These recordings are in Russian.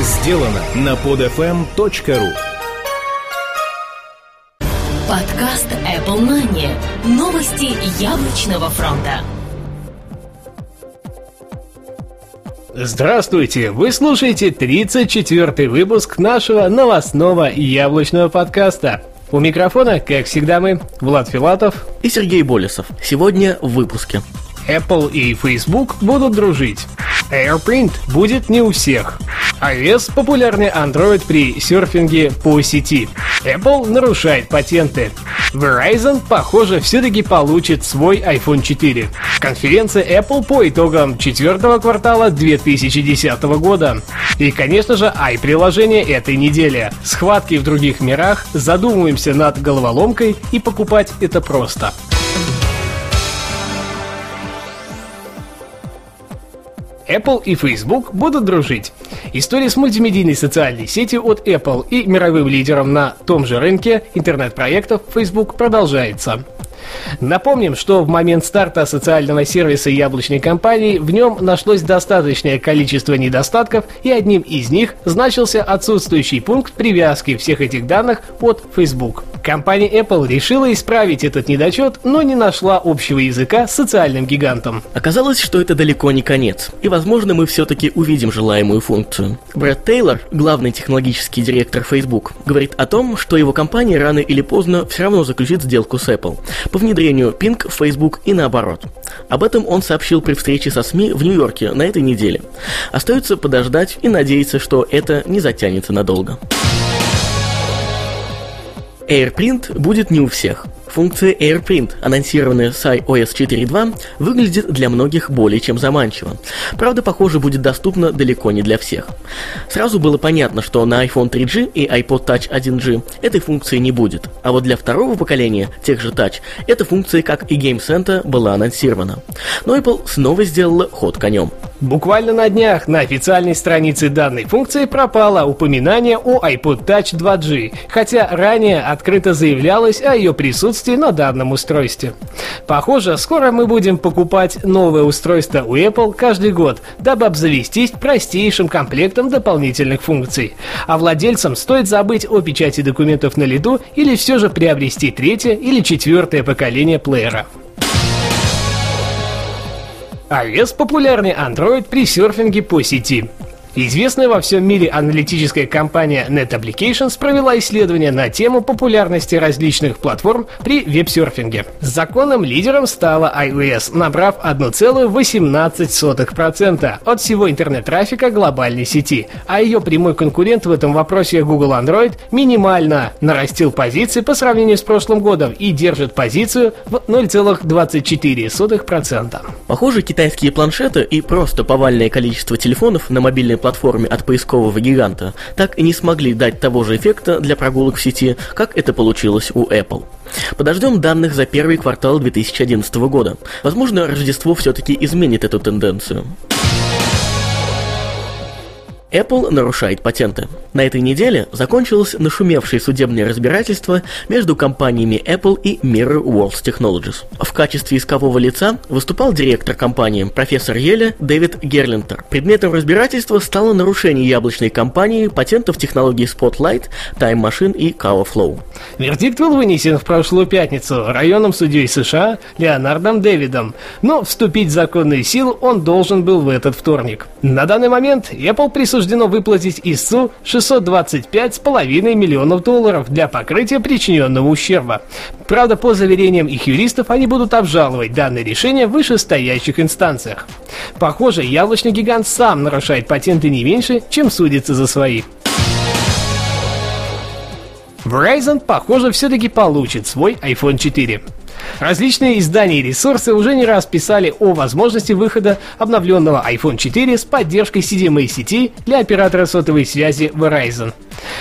сделано на podfm.ru Подкаст Apple Money. Новости яблочного фронта. Здравствуйте! Вы слушаете 34-й выпуск нашего новостного яблочного подкаста. У микрофона, как всегда, мы, Влад Филатов и Сергей Болесов. Сегодня в выпуске. Apple и Facebook будут дружить. AirPrint будет не у всех. iOS – популярный Android при серфинге по сети. Apple нарушает патенты. Verizon, похоже, все-таки получит свой iPhone 4. Конференция Apple по итогам четвертого квартала 2010 года. И, конечно же, i-приложение этой недели. Схватки в других мирах, задумываемся над головоломкой и покупать это просто. Apple и Facebook будут дружить. История с мультимедийной социальной сетью от Apple и мировым лидером на том же рынке интернет-проектов Facebook продолжается. Напомним, что в момент старта социального сервиса яблочной компании в нем нашлось достаточное количество недостатков, и одним из них значился отсутствующий пункт привязки всех этих данных под Facebook. Компания Apple решила исправить этот недочет, но не нашла общего языка с социальным гигантом. Оказалось, что это далеко не конец, и возможно мы все-таки увидим желаемую функцию. Брэд Тейлор, главный технологический директор Facebook, говорит о том, что его компания рано или поздно все равно заключит сделку с Apple по внедрению Ping в Facebook и наоборот. Об этом он сообщил при встрече со СМИ в Нью-Йорке на этой неделе. Остается подождать и надеяться, что это не затянется надолго. AirPrint будет не у всех. Функция AirPrint, анонсированная с iOS 4.2, выглядит для многих более чем заманчиво. Правда, похоже, будет доступна далеко не для всех. Сразу было понятно, что на iPhone 3G и iPod Touch 1G этой функции не будет, а вот для второго поколения тех же Touch эта функция, как и Game Center, была анонсирована. Но Apple снова сделала ход конем. Буквально на днях на официальной странице данной функции пропало упоминание о iPod Touch 2G, хотя ранее открыто заявлялось о ее присутствии на данном устройстве. Похоже, скоро мы будем покупать новое устройство у Apple каждый год, дабы обзавестись простейшим комплектом дополнительных функций. А владельцам стоит забыть о печати документов на лету или все же приобрести третье или четвертое поколение плеера iOS популярный Android при серфинге по сети. Известная во всем мире аналитическая компания Net Applications провела исследование на тему популярности различных платформ при веб-серфинге. Законным лидером стала iOS, набрав 1,18% от всего интернет-трафика глобальной сети, а ее прямой конкурент в этом вопросе Google Android минимально нарастил позиции по сравнению с прошлым годом и держит позицию в 0,24%. Похоже, китайские планшеты и просто повальное количество телефонов на мобильной платформе от поискового гиганта так и не смогли дать того же эффекта для прогулок в сети, как это получилось у Apple. Подождем данных за первый квартал 2011 года. Возможно, Рождество все-таки изменит эту тенденцию. Apple нарушает патенты. На этой неделе закончилось нашумевшее судебное разбирательство между компаниями Apple и Mirror Worlds Technologies. В качестве искового лица выступал директор компании, профессор Еля Дэвид Герлинтер. Предметом разбирательства стало нарушение яблочной компании патентов технологий Spotlight, Time Machine и Flow. Вердикт был вынесен в прошлую пятницу районным судьей США Леонардом Дэвидом, но вступить в законную силу он должен был в этот вторник. На данный момент Apple присуждает суждено выплатить истцу 625,5 миллионов долларов для покрытия причиненного ущерба. Правда, по заверениям их юристов, они будут обжаловать данное решение в вышестоящих инстанциях. Похоже, яблочный гигант сам нарушает патенты не меньше, чем судится за свои. Verizon, похоже, все-таки получит свой iPhone 4. Различные издания и ресурсы уже не раз писали о возможности выхода обновленного iPhone 4 с поддержкой CDMA сети для оператора сотовой связи Verizon.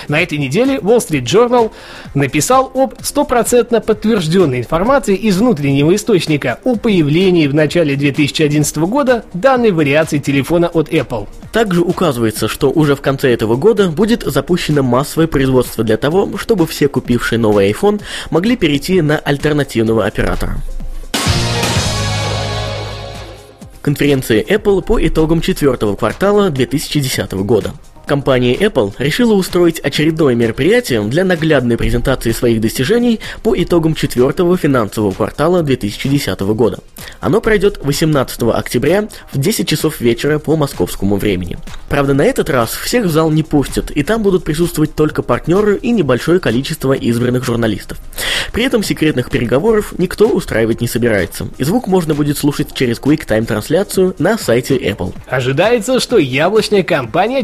На этой неделе Wall Street Journal написал об стопроцентно подтвержденной информации из внутреннего источника о появлении в начале 2011 года данной вариации телефона от Apple. Также указывается, что уже в конце этого года будет запущено массовое производство для того, чтобы все купившие новый iPhone могли перейти на альтернативного оператора. Конференция Apple по итогам четвертого квартала 2010 года. Компания Apple решила устроить очередное мероприятие для наглядной презентации своих достижений по итогам четвертого финансового квартала 2010 года. Оно пройдет 18 октября в 10 часов вечера по московскому времени. Правда, на этот раз всех в зал не пустят, и там будут присутствовать только партнеры и небольшое количество избранных журналистов. При этом секретных переговоров никто устраивать не собирается, и звук можно будет слушать через QuickTime трансляцию на сайте Apple. Ожидается, что яблочная компания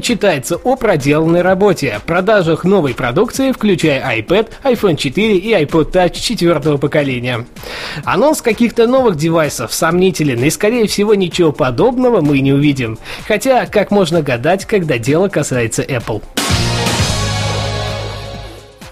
читается о проделанной работе, продажах новой продукции, включая iPad, iPhone 4 и iPod Touch четвертого поколения. Анонс каких-то новых девайсов сомнителен, и скорее всего ничего подобного мы не увидим. Хотя, как можно гадать, когда дело касается Apple.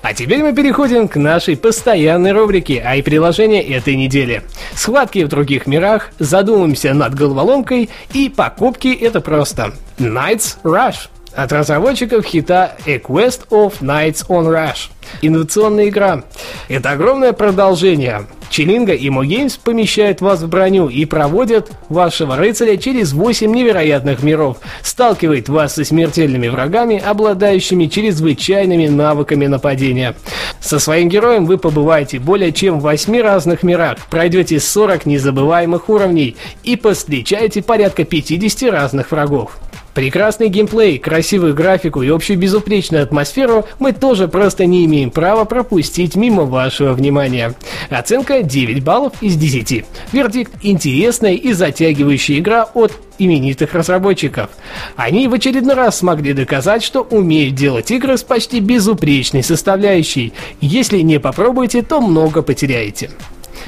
А теперь мы переходим к нашей постоянной рубрике «Ай приложение этой недели». Схватки в других мирах, задумаемся над головоломкой и покупки это просто. Knights Rush от разработчиков хита A Quest of Knights on Rush. Инновационная игра. Это огромное продолжение. Челинга и Games помещают вас в броню и проводят вашего рыцаря через 8 невероятных миров, сталкивает вас со смертельными врагами, обладающими чрезвычайными навыками нападения. Со своим героем вы побываете более чем в 8 разных мирах, пройдете 40 незабываемых уровней и повстречаете порядка 50 разных врагов. Прекрасный геймплей, красивую графику и общую безупречную атмосферу мы тоже просто не имеем права пропустить мимо вашего внимания. Оценка 9 баллов из 10. Вердикт – интересная и затягивающая игра от именитых разработчиков. Они в очередной раз смогли доказать, что умеют делать игры с почти безупречной составляющей. Если не попробуете, то много потеряете.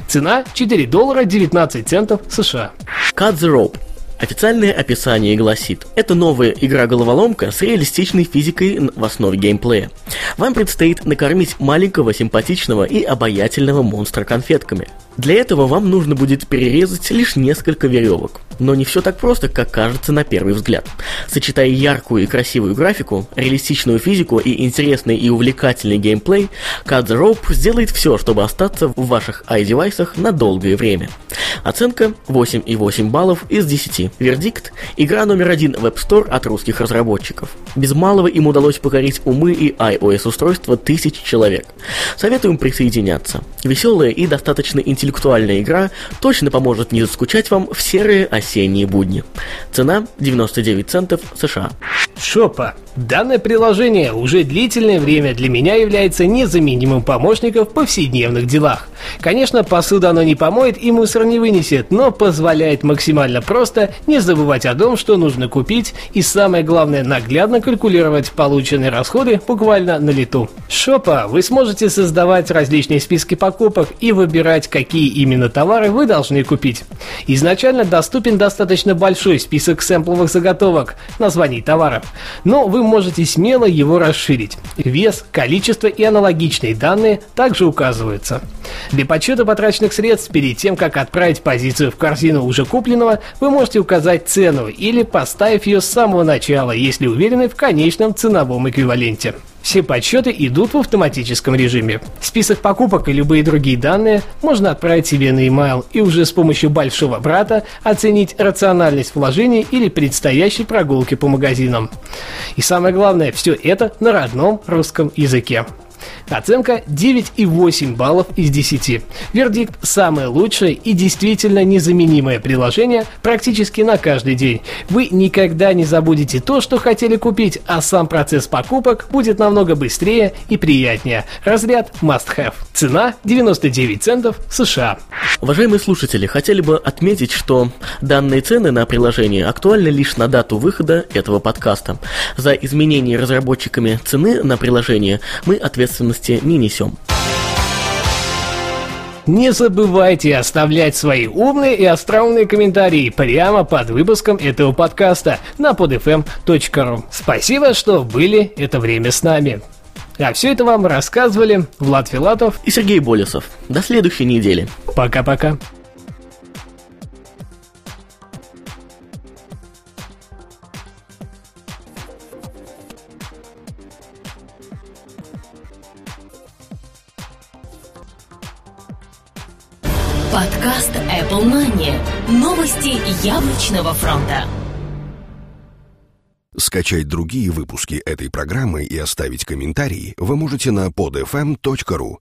Цена 4 доллара 19 центов США. Cut the Rope Официальное описание гласит, это новая игра-головоломка с реалистичной физикой в основе геймплея. Вам предстоит накормить маленького, симпатичного и обаятельного монстра конфетками. Для этого вам нужно будет перерезать лишь несколько веревок. Но не все так просто, как кажется на первый взгляд. Сочетая яркую и красивую графику, реалистичную физику и интересный и увлекательный геймплей, Cut Rope сделает все, чтобы остаться в ваших iDevice на долгое время. Оценка 8,8 баллов из 10. Вердикт – игра номер один в App Store от русских разработчиков. Без малого им удалось покорить умы и iOS-устройства тысяч человек. Советуем присоединяться. Веселая и достаточно интеллектуальная интеллектуальная игра точно поможет не заскучать вам в серые осенние будни. Цена 99 центов США. Шопа. Данное приложение уже длительное время для меня является незаменимым помощником в повседневных делах. Конечно, посуду оно не помоет и мусор не вынесет, но позволяет максимально просто не забывать о том, что нужно купить и самое главное наглядно калькулировать полученные расходы буквально на лету. Шопа вы сможете создавать различные списки покупок и выбирать, какие именно товары вы должны купить. Изначально доступен достаточно большой список сэмпловых заготовок, названий товаров, но вы можете смело его расширить. Вес, количество и аналогичные данные также указываются. Для подсчета потраченных средств перед тем, как отправить позицию в корзину уже купленного, вы можете указать цену или поставив ее с самого начала, если уверены в конечном ценовом эквиваленте. Все подсчеты идут в автоматическом режиме. Список покупок и любые другие данные можно отправить себе на email и уже с помощью большого брата оценить рациональность вложений или предстоящей прогулки по магазинам. И самое главное, все это на родном русском языке. Оценка 9,8 баллов из 10. Вердикт – самое лучшее и действительно незаменимое приложение практически на каждый день. Вы никогда не забудете то, что хотели купить, а сам процесс покупок будет намного быстрее и приятнее. Разряд must have. Цена 99 центов США. Уважаемые слушатели, хотели бы отметить, что данные цены на приложение актуальны лишь на дату выхода этого подкаста. За изменение разработчиками цены на приложение мы ответственности не несем. Не забывайте оставлять свои умные и остроумные комментарии прямо под выпуском этого подкаста на podfm.ru. Спасибо, что были это время с нами. А все это вам рассказывали Влад Филатов и Сергей Болесов. До следующей недели. Пока-пока. Подкаст Apple Money. Новости яблочного фронта. Скачать другие выпуски этой программы и оставить комментарии вы можете на podfm.ru.